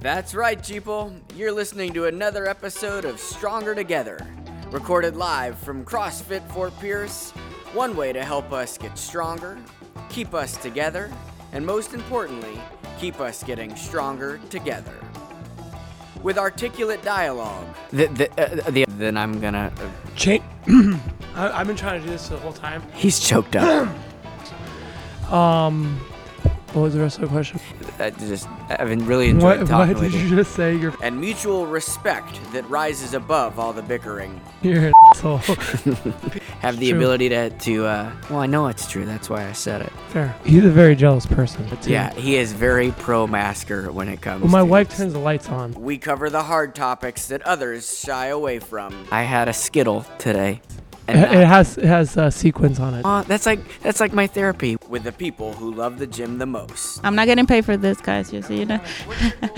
That's right, Jeeple. You're listening to another episode of Stronger Together, recorded live from CrossFit Fort Pierce. One way to help us get stronger, keep us together, and most importantly, keep us getting stronger together. With articulate dialogue. The, the, uh, the, then I'm gonna. Uh, Change. I, I've been trying to do this the whole time. he's choked up. Um, what was the rest of the question? I just, I've been really enjoyed What, talking what with did you. you just say? You're, And mutual respect that rises above all the bickering. you're an asshole. Have the True. ability to, to uh, well, I know it's true. That's why I said it. Fair. He's a very jealous person. too. Yeah, he is very pro masker when it comes When my wife turns the lights on, We cover the hard topics that others shy away from. I had a Skittle today. It, it has it has uh, sequins on it. Aw, that's like that's like my therapy with the people who love the gym the most. I'm not getting paid for this, guys. Just so you know.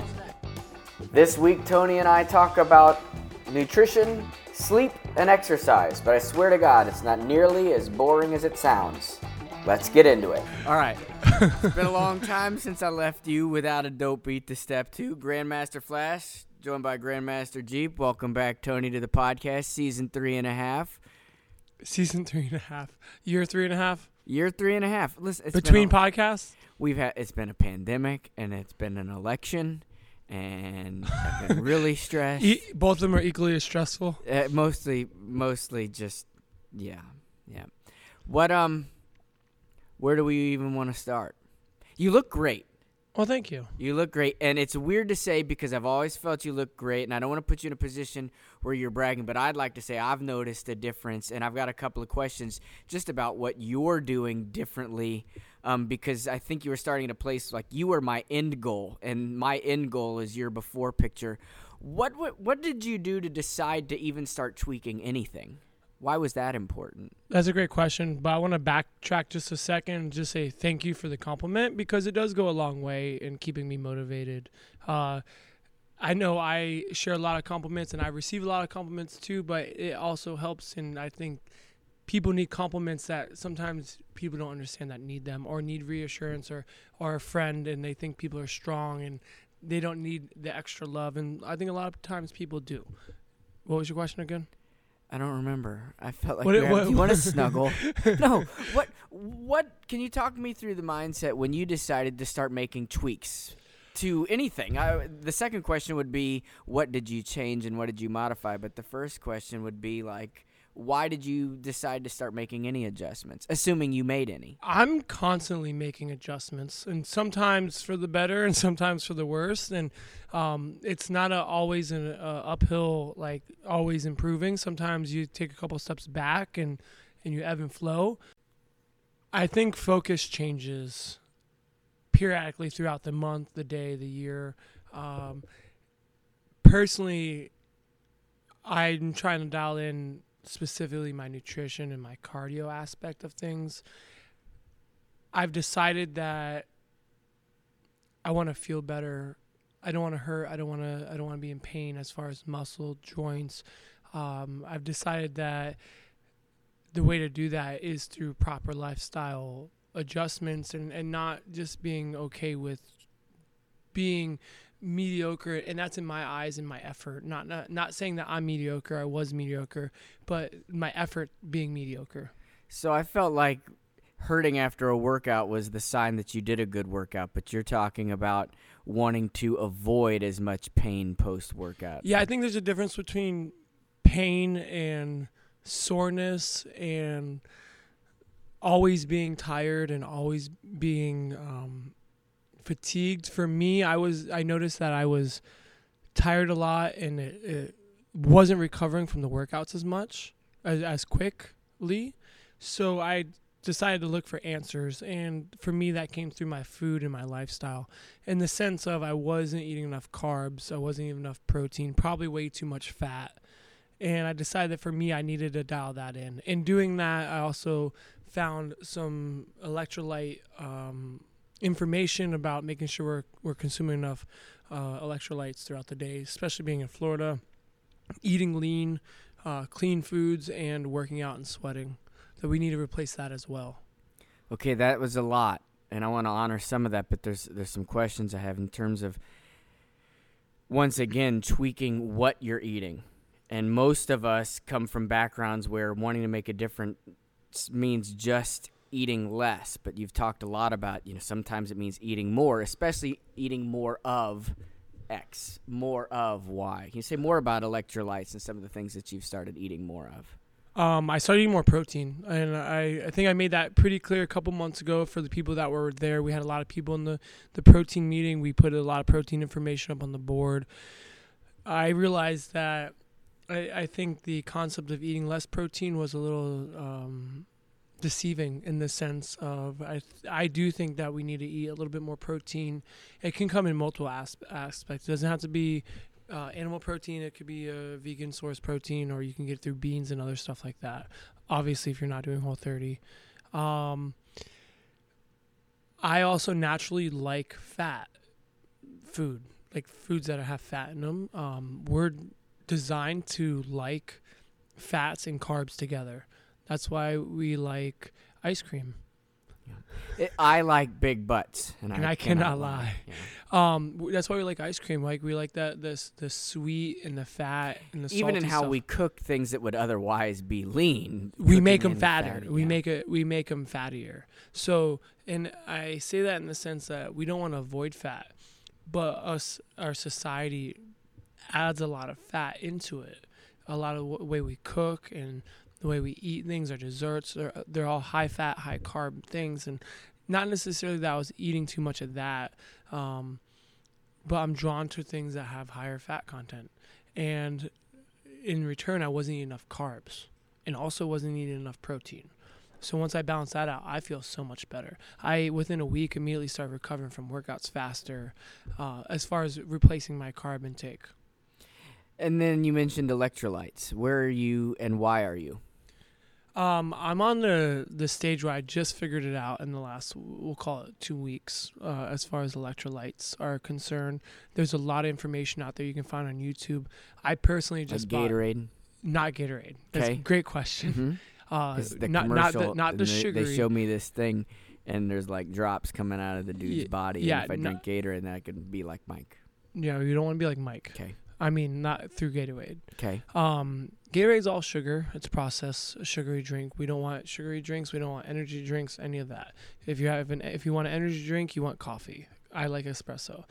This week, Tony and I talk about nutrition, sleep, and exercise. But I swear to God, it's not nearly as boring as it sounds. Let's get into it. All right. it's been a long time since I left you without a dope beat to step to. Grandmaster Flash, joined by Grandmaster Jeep. Welcome back, Tony, to the podcast, season three and a half. Season three and a half, year three and a half Year three and a half. Listen, it's been between a- podcasts. we've had it's been a pandemic and it's been an election, and I've been really stressed. E- both of them are equally as stressful. Uh, mostly, mostly just, yeah, yeah. What um, where do we even want to start? You look great. Well, thank you. You look great, and it's weird to say because I've always felt you look great, and I don't want to put you in a position where you're bragging, but I'd like to say I've noticed a difference, and I've got a couple of questions just about what you're doing differently, um, because I think you were starting at a place like you were my end goal, and my end goal is your before picture. What what what did you do to decide to even start tweaking anything? Why was that important? That's a great question, but I want to backtrack just a second and just say thank you for the compliment because it does go a long way in keeping me motivated. Uh, I know I share a lot of compliments and I receive a lot of compliments too, but it also helps. And I think people need compliments that sometimes people don't understand that need them or need reassurance or, or a friend and they think people are strong and they don't need the extra love. And I think a lot of times people do. What was your question again? I don't remember. I felt like What- you, what- you want to snuggle. no. What? What? Can you talk me through the mindset when you decided to start making tweaks to anything? I, the second question would be, what did you change and what did you modify? But the first question would be like, why did you decide to start making any adjustments, assuming you made any? I'm constantly making adjustments, and sometimes for the better, and sometimes for the worse. And um, it's not a, always an uh, uphill, like always improving. Sometimes you take a couple steps back, and and you ebb and flow. I think focus changes periodically throughout the month, the day, the year. Um, personally, I'm trying to dial in specifically my nutrition and my cardio aspect of things. I've decided that I want to feel better. I don't want to hurt. I don't want to. I don't want to be in pain as far as muscle joints. Um, I've decided that the way to do that is through proper lifestyle adjustments and, and not just being okay with being mediocre and that's in my eyes and my effort not, not not saying that i'm mediocre i was mediocre but my effort being mediocre So I felt like hurting after a workout was the sign that you did a good workout, but you're talking about wanting to avoid as much pain post workout. yeah i think there's a difference between pain and soreness and always being tired and always being um, fatigued. For me i was i noticed that i was tired a lot and it, it wasn't recovering from the workouts as much as, as quickly. So i decided to look for answers and for me that came through my food and my lifestyle. In the sense of i wasn't eating enough carbs i wasn't eating enough protein probably way too much fat. And i decided that for me i needed to dial that in. In doing that i also found some electrolyte um, information about making sure we're, we're consuming enough uh, electrolytes throughout the day, especially being in Florida, eating lean, uh, clean foods, and working out and sweating. That we need to replace that as well. Okay, that was a lot, and I want to honor some of that. But there's there's some questions I have in terms of once again tweaking what you're eating. And most of us come from backgrounds where wanting to make a difference means just eating less, but you've talked a lot about, you know, sometimes it means eating more, especially eating more of X, more of Y. Can you say more about electrolytes and some of the things that you've started eating more of? Um, I started eating more protein, and I, I think I made that pretty clear a couple months ago for the people that were there. We had a lot of people in the, the protein meeting. We put a lot of protein information up on the board. I realized that I, I think the concept of eating less protein was a little um, deceiving in the sense of I, I do think that we need to eat a little bit more protein. It can come in multiple as- aspects. It doesn't have to be uh, animal protein. It could be a vegan source protein, or you can get through beans and other stuff like that. Obviously, if you're not doing Whole 30. Um, I also naturally like fat food, like foods that have fat in them. Um, we're designed to like fats and carbs together. That's why we like ice cream. It, I like big butts, and, And I, I cannot lie. Yeah. Um, that's why we like ice cream. Like we like that this the sweet and the fat and the Even in how stuff. we cook things that would otherwise be lean, we make them fatter. fatty, we yeah. make it. We make them fattier. So, and I say that in the sense that we don't want to avoid fat, but us, our society, adds a lot of fat into it. A lot of the way we cook and the way we eat things, our desserts, they're, they're all high fat, high carb things, and not necessarily that I was eating too much of that, um, but I'm drawn to things that have higher fat content, and in return, I wasn't eating enough carbs and also wasn't eating enough protein. So once I balance that out, I feel so much better. I within a week immediately started recovering from workouts faster, uh, as far as replacing my carb intake. And then you mentioned electrolytes. Where are you, and why are you? Um, I'm on the the stage where I just figured it out in the last we'll call it two weeks. Uh, as far as electrolytes are concerned, there's a lot of information out there you can find on YouTube. I personally Like just bought- Gatorade. not Gatorade. That's a Okay. great question. Mhm. Uh, the not not the not the they, sugary. They show me this thing, and there's like drops coming out of the dude's body. yeah, and if I drink Gatorade, then I could be like Mike. yeah, you don't want to be like Mike. Okay. I mean, not through Gatorade. Okay. Um, Gatorade's all sugar. It's a processed sugary drink. We don't want sugary drinks. We don't want energy drinks. Any of that. If you have an, if you want an energy drink, you want coffee. I like espresso.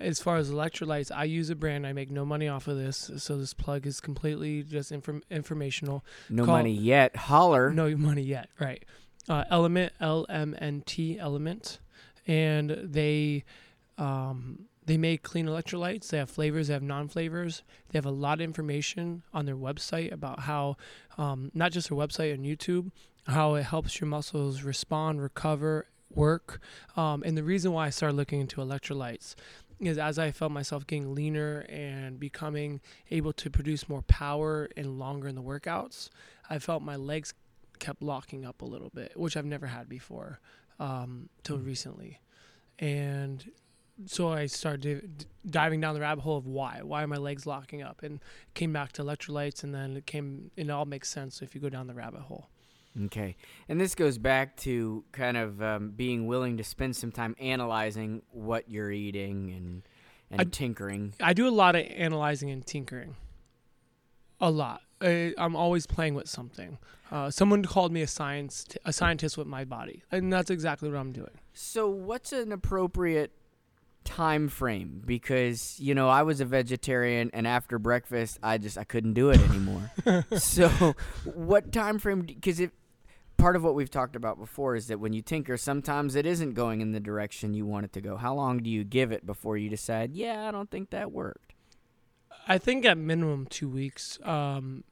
As far as electrolytes, I use a brand. I make no money off of this, so this plug is completely just inform- informational. No Call- money yet. Holler. No money yet, right? Uh, Element, L M N T, Element, and they um, they make clean electrolytes. They have flavors. They have non-flavors. They have a lot of information on their website about how, um, not just their website on YouTube, how it helps your muscles respond, recover, work. Um, and the reason why I started looking into electrolytes is as I felt myself getting leaner and becoming able to produce more power and longer in the workouts, I felt my legs kept locking up a little bit, which I've never had before um, till Mm. recently. And so I started diving down the rabbit hole of why. Why are my legs locking up? And came back to electrolytes, and then it came. It all makes sense if you go down the rabbit hole. Okay. And this goes back to kind of um, being willing to spend some time analyzing what you're eating and and I- tinkering. I do a lot of analyzing and tinkering. A lot. I, I'm always playing with something. Uh, someone called me a science a scientist with my body, and that's exactly what I'm doing. So, what's an appropriate time frame? Because you know, I was a vegetarian, and after breakfast, I just I couldn't do it anymore. so, what time frame? Because it part of what we've talked about before is that when you tinker, sometimes it isn't going in the direction you want it to go. How long do you give it before you decide? Yeah, I don't think that worked. I think at minimum two weeks. Um,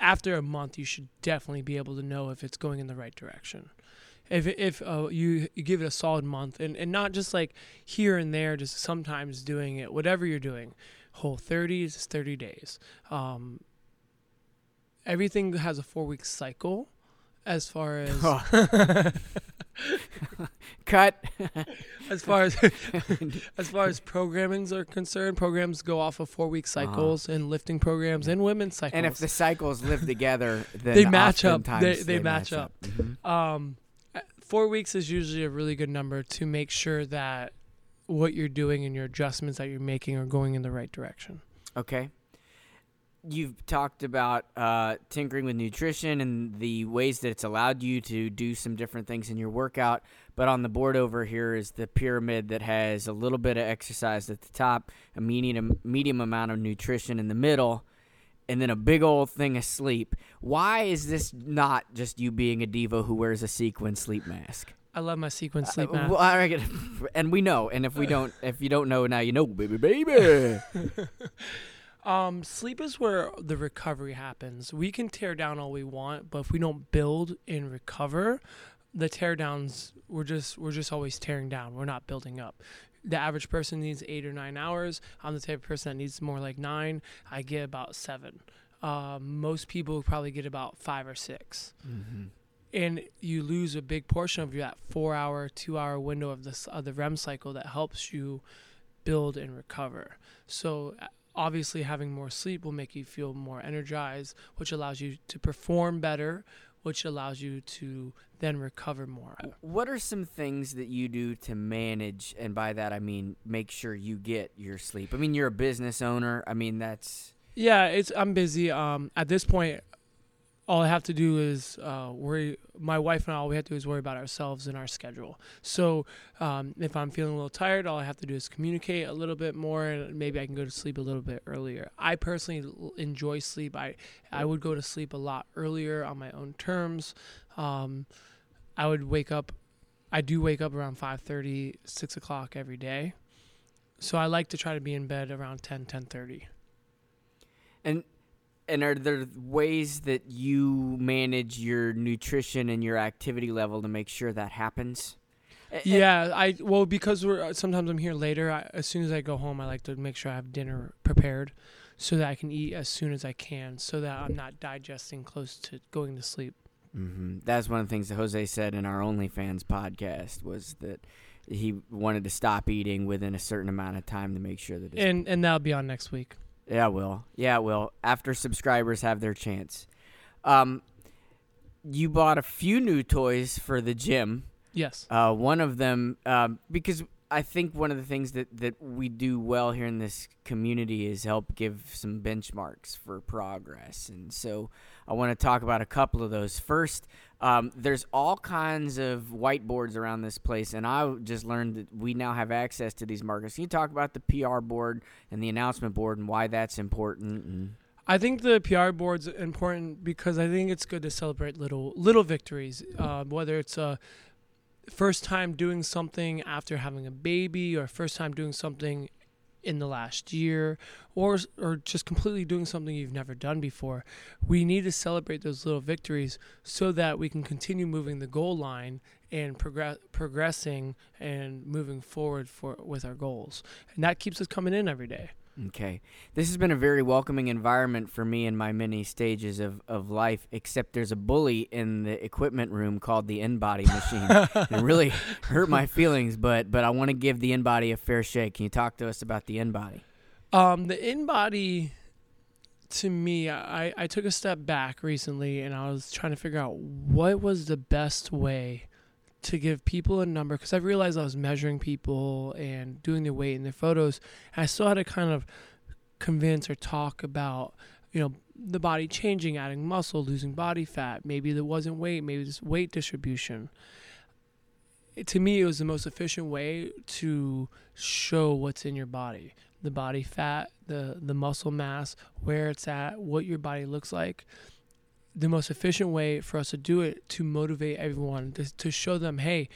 after a month, you should definitely be able to know if it's going in the right direction. If if uh, you, you give it a solid month, and, and not just like here and there, just sometimes doing it, whatever you're doing, whole 30s is 30 days. Um, everything has a four week cycle as far as Cut. as far as as far as programmings are concerned, programs go off of four week cycles and lifting programs and women's cycles. Uh-huh. and if the cycles live together, then They match up. They- oftentimes they match up. Mhm. um, uh, four weeks is usually a really good number to make sure that what you're doing and your adjustments that you're making are going in the right direction. Okay. You've talked about uh, tinkering with nutrition and the ways that it's allowed you to do some different things in your workout. But on the board over here is the pyramid that has a little bit of exercise at the top, a medium medium amount of nutrition in the middle, and then a big old thing of sleep. Why is this not just you being a diva who wears a sequin sleep mask? I love my sequin sleep Uh, mask. well, I reckon- and we know. And if we don't, if you don't know now, you know, baby, baby. Um, sleep is where the recovery happens. We can tear down all we want, but if we don't build and recover, the tear downs we're just we're just always tearing down. We're not building up. The average person needs eight or nine hours. I'm the type of person that needs more like nine. I get about seven. Um, most people probably get about five or 6 mm-hmm. and you lose a big portion of that four hour, two hour window of this of the REM cycle that helps you build and recover. So uh, obviously, having more sleep will make you feel more energized, which allows you to perform better, which allows you to then recover more. What are some things that you do to manage, and by that I mean make sure you get your sleep? I mean, you're a business owner. I mean, that's Yeah, it's I'm busy. Um, at this point, all I have to do is uh, worry. My wife and I, all we have to do is worry about ourselves and our schedule. So um, if I'm feeling a little tired, all I have to do is communicate a little bit more, and maybe I can go to sleep a little bit earlier. I personally enjoy sleep. I I would go to sleep a lot earlier on my own terms. Um, I would wake up. I do wake up around 5:30, 6 o'clock every day. So I like to try to be in bed around 10, 10:30. and and are there ways that you manage your nutrition and your activity level to make sure that happens? Yeah, I well because we're sometimes I'm here later. I, as soon as I go home, I like to make sure I have dinner prepared, so that I can eat as soon as I can, so that I'm not digesting close to going to sleep. hmm That's one of the things that Jose said in our OnlyFans podcast was that he wanted to stop eating within a certain amount of time to make sure that And and that'll be on next week. Yeah, it will. Yeah, it will. After subscribers have their chance. Um, you bought a few new toys for the gym. Yes. Uh, one of them, um, because I think one of the things that, that we do well here in this community is help give some benchmarks for progress. And so I want to talk about a couple of those. First, um, there's all kinds of whiteboards around this place, and I just learned that we now have access to these markers. Can you talk about the PR board and the announcement board and why that's important? And I think the PR board's important because I think it's good to celebrate little little victories, uh, whether it's a first time doing something after having a baby, or first time doing something in the last year, or or just completely doing something you've never done before. We need to celebrate those little victories so that we can continue moving the goal line and progress progressing and moving forward for with our goals, and that keeps us coming in every day. Okay. This has been a very welcoming environment for me in my many stages of, of life, except there's a bully in the equipment room called the InBody machine. it really hurt my feelings, but but I want to give the InBody a fair shake. Can you talk to us about the InBody? Um, the InBody, to me, I, I took a step back recently and I was trying to figure out what was the best way to give people a number because I realized I was measuring people and doing their weight and their photos. I still had to kind of convince or talk about, you know, the body changing, adding muscle, losing body fat. Maybe there wasn't weight, maybe this weight distribution. It- to me, it was the most efficient way to show what's in your body the body fat, the the muscle mass, where it's at, what your body looks like. The most efficient way for us to do it to motivate everyone to, to show them, hey,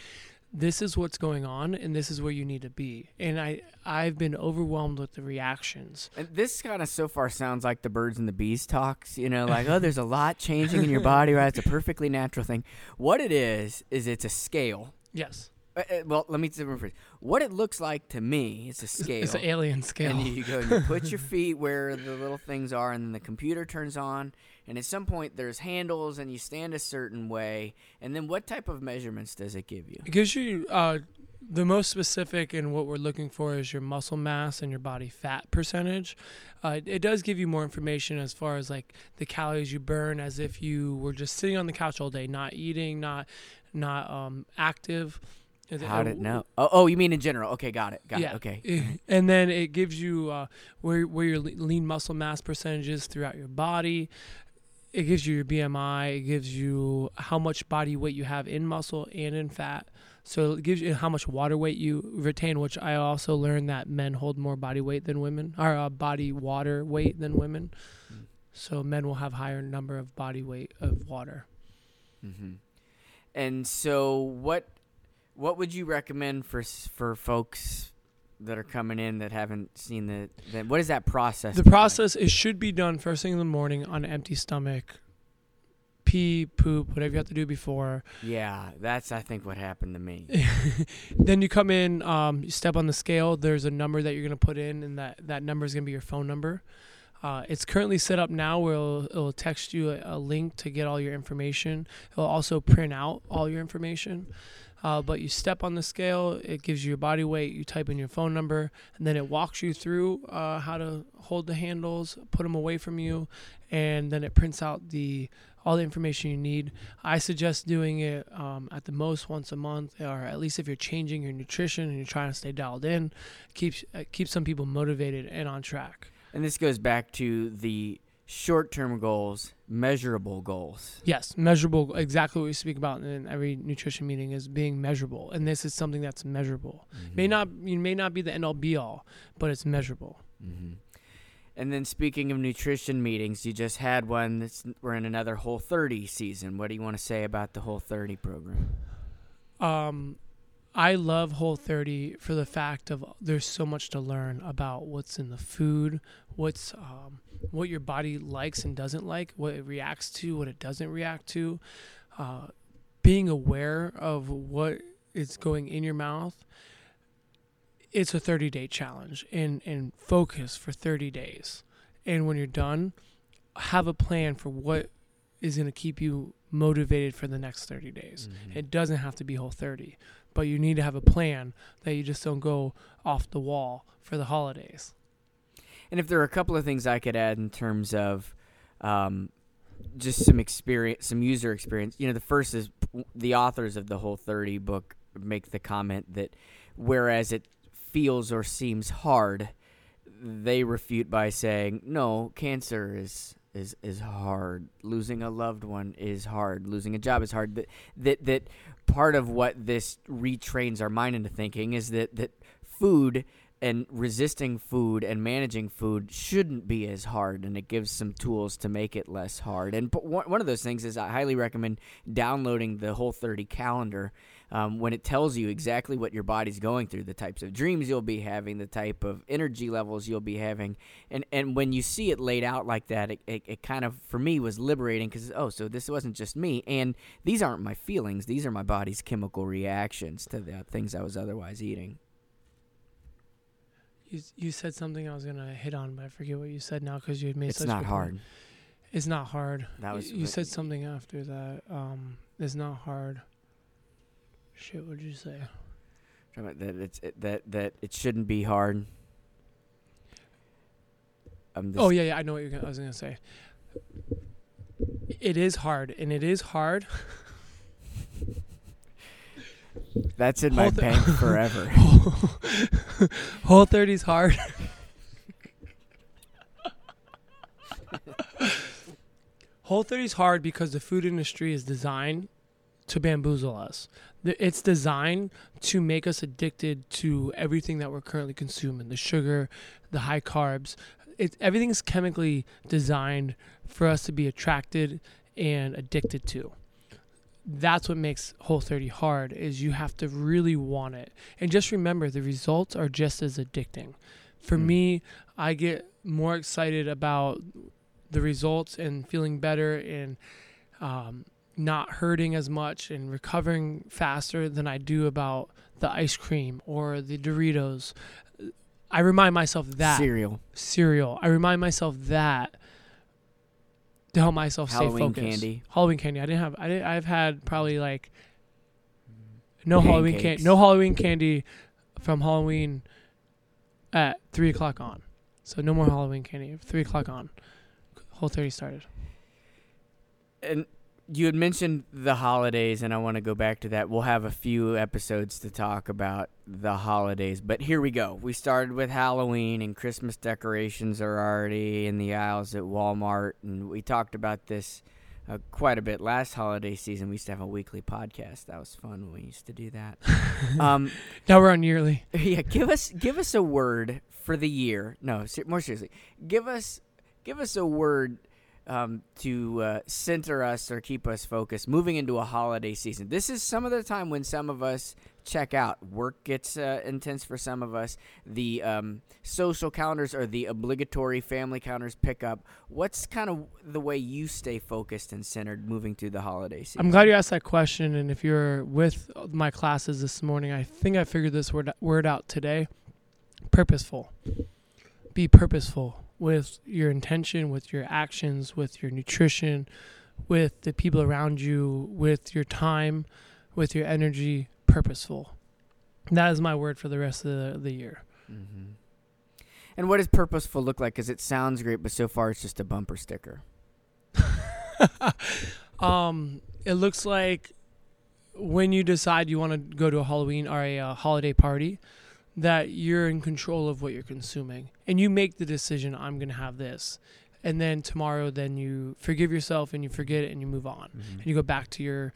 this is what's going on and this is where you need to be. And I I've been overwhelmed with the reactions. And this kind of so far sounds like the birds and the bees talks, you know, like, oh, there's a lot changing in your body, right? It's a perfectly natural thing. What it is, is it's a scale. Yes, Uh, uh, well, let me rephrase. What it looks like to me, is a scale. it's an alien scale. And you go and you put your feet where the little things are, and then the computer turns on. And at some point, there's handles, and you stand a certain way. And then, what type of measurements does it give you? It gives you uh, the most specific, and what we're looking for is your muscle mass and your body fat percentage. Uh, it, it does give you more information as far as like the calories you burn, as if you were just sitting on the couch all day, not eating, not not um, active. How did know? Oh, oh, you mean in general? Okay, got it. Got Yeah. it. Okay. Eh, And then it gives you uh, where where your lean muscle mass percentage is throughout your body. It gives you your BMI. It gives you how much body weight you have in muscle and in fat. So it gives you how much water weight you retain. Which I also learned that men hold more body weight than women, or uh, body water weight than women. Mm. So men will have higher number of body weight of water. hmm And so, what what would you recommend for for folks that are coming in that haven't seen the? the what is that process? The look like? process it should be done first thing in the morning on an empty stomach. Pee, poop, whatever you have to do before. Yeah, that's I think what happened to me. then you come in, um, you step on the scale. There's a number that you're gonna put in, and that that number is gonna be your phone number. Uh, it's currently set up now where it'll, it'll text you a, a link to get all your information. It'll also print out all your information. Uh, but you step on the scale, it gives you your body weight. You type in your phone number, and then it walks you through uh, how to hold the handles, put them away from you, and then it prints out the all the information you need. I suggest doing it um, at the most once a month, or at least if you're changing your nutrition and you're trying to stay dialed in, keeps uh, keeps some people motivated and on track. And this goes back to the short-term goals, measurable goals. Yes, measurable. Exactly what we speak about in every nutrition meeting is being measurable, and this is something that's measurable. May not you may not be the end all be all, but it's measurable. hmm And then speaking of nutrition meetings, you just had one. That's we're in another Whole 30 season. What do you want to say about the Whole 30 program? Um, I love Whole 30 for the fact of there's so much to learn about what's in the food, what's um, what your body likes and doesn't like, what it reacts to, what it doesn't react to. Uh, being aware of what is going in your mouth. It's a 30 day challenge and, and focus for 30 days. And when you're done, have a plan for what is going to keep you motivated for the next 30 days. Mhm. It doesn't have to be whole 30, but you need to have a plan that you just don't go off the wall for the holidays. And if there are a couple of things I could add in terms of um, just some experience, some user experience. You know, the first is the authors of the whole 30 book make the comment that whereas it feels or seems hard, they refute by saying, no, cancer is. Is, is hard. Losing a loved one is hard. Losing a job is hard. That that that part of what this retrains our mind into thinking is that that food and resisting food and managing food shouldn't be as hard and it gives some tools to make it less hard. And one of those things is i highly recommend downloading the whole 30 calendar um, when it tells you exactly what your body's going through the types of dreams you'll be having the type of energy levels you'll be having. And and when you see it laid out like that it, it, it kind of for me was liberating because oh so this wasn't just me and these aren't my feelings. These are my body's chemical reactions to the things i was otherwise eating You, you said something I was gonna hit on, but I forget what you said now because you had made it's such. not hard point. It's not hard. That You- was you, what- said something after that. Um, it's not hard. Shit, what did you say? That it's it, that that it shouldn't be hard. Um, Oh yeah, yeah, I know what you're gonna, I was gonna say. It is hard, and it is hard. that's in my thi- bank forever. Whole 30's hard. Whole 30's hard because the food industry is designed to bamboozle us. It's designed to make us addicted to everything that we're currently consuming the sugar, the high carbs. It, everything is chemically designed for us to be attracted and addicted to. That's what makes Whole 30 hard is you have to really want it. And just remember the results are just as addicting. For Mm. me, I get more excited about the results and feeling better and um, not hurting as much and recovering faster than I do about the ice cream or the Doritos. I remind myself that Cereal, cereal. I remind myself that to help myself Halloween stay focused. candy. Halloween candy. I didn't have. I didn't, I've had probably like no Halloween candy. No Halloween candy from Halloween at three o'clock on. So no more Halloween candy. Three o'clock on. Whole thirty started. and you had mentioned the holidays, and I want to go back to that. We'll have a few episodes to talk about the holidays, but here we go. We started with Halloween, and Christmas decorations are already in the aisles at Walmart, and we talked about this uh, quite a bit last holiday season. We used to have a weekly podcast. That was fun when we used to do that. um, Now we're on yearly. yeah, give us give us a word for the year. No, more seriously, give us give us a word um, to uh, center us or keep us focused moving into a holiday season. This is some of the time when some of us check out. Work gets uh, intense for some of us. The um, social calendars or the obligatory family calendars pick up. What's kind of the way you stay focused and centered moving through the holiday season? I'm glad you asked that question. And if you're with my classes this morning, I think I figured this word word out today. Purposeful. Be purposeful with your intention, with your actions, with your nutrition, with the people around you, with your time, with your energy. Purposeful. That is my word for the rest of the, the year. hmm And what does purposeful look like? Because it sounds great, but so far it's just a bumper sticker. um, it looks like when you decide you want to go to a Halloween or a uh, holiday party, that you're in control of what you're consuming, and you make the decision. I'm gonna have this, and then tomorrow, then you forgive yourself and you forget it and you move on, and you go back to your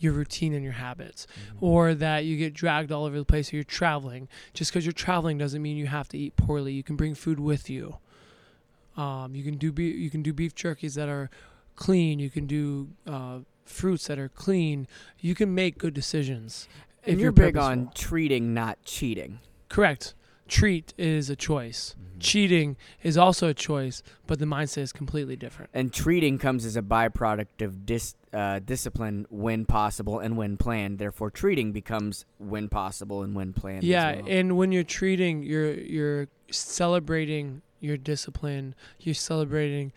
your routine and your habits. Or that you get dragged all over the place or you're traveling. Just because you're traveling doesn't mean you have to eat poorly. You can bring food with you. Um, you can do be- you can do beef jerkies that are clean. You can do uh, fruits that are clean. You can make good decisions And if you're, you're big on treating, not cheating. correct treat is a choice cheating is also a choice but the mindset is completely different And treating comes as a byproduct of dis, uh, discipline when possible and when planned. Therefore, treating becomes when possible and when planned. yeah well. and when you're treating you're you're celebrating your discipline you're celebrating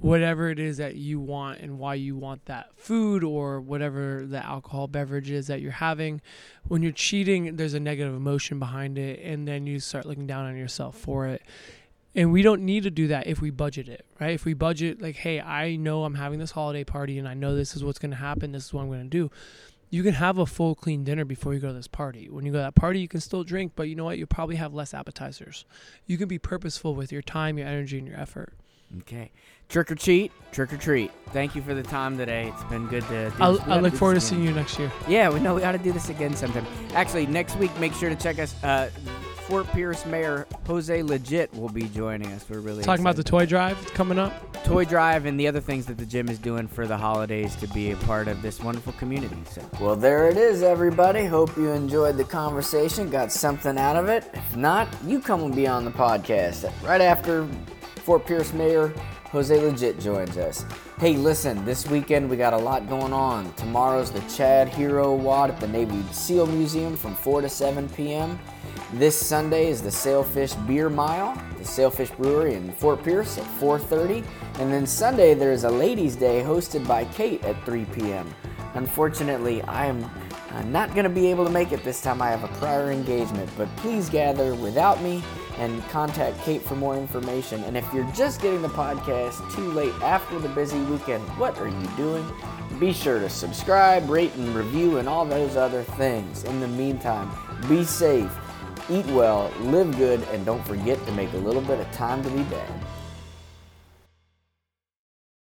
whatever it is that you want and why you want that food or whatever the alcohol beverage is that you're having when you're cheating there's a negative emotion behind it and then you start looking down on yourself for it and we don't need to do that if we budget it right if we budget like hey i know i'm having this holiday party and i know this is what's going to happen this is what i'm going to do you can have a full clean dinner before you go to this party. When you go to that party, you can still drink, but you know what? You'll probably have less appetizers. You can be purposeful with your time, your energy, and your effort. Okay. Trick or treat, trick or treat. Thank you for the time today. It's been good to. I'll, I look forward to seeing you next year. Yeah, we know we got to do this again sometime. Actually, next week, make sure to check us. Uh, Fort Pierce Mayor Jose Legit will be joining us. We're really Talking about the toy drive coming up. toy drive and the other things that the gym is doing for the holidays to be a part of this wonderful community. So, well, there it is, everybody. Hope you enjoyed the conversation, got something out of it. If not, you come and be on the podcast right after Fort Pierce Mayor Jose Legit joins us. Hey, listen, this weekend we got a lot going on. Tomorrow's the Chad Hero WOD at the Navy SEAL Museum from 4 to 7 p.m. This Sunday is the Sailfish Beer Mile, the Sailfish Brewery in Fort Pierce at 4:30, and then Sunday there is a Ladies' Day hosted by Kate at 3 p.m. Unfortunately, I am uh, not going to be able to make it this time. I have a prior engagement, but please gather without me and contact Kate for more information. And if you're just getting the podcast too late after the busy weekend, what are you doing? Be sure to subscribe, rate, and review, and all those other things. In the meantime, be safe, eat well, live good, and don't forget to make a little bit of time to be bad.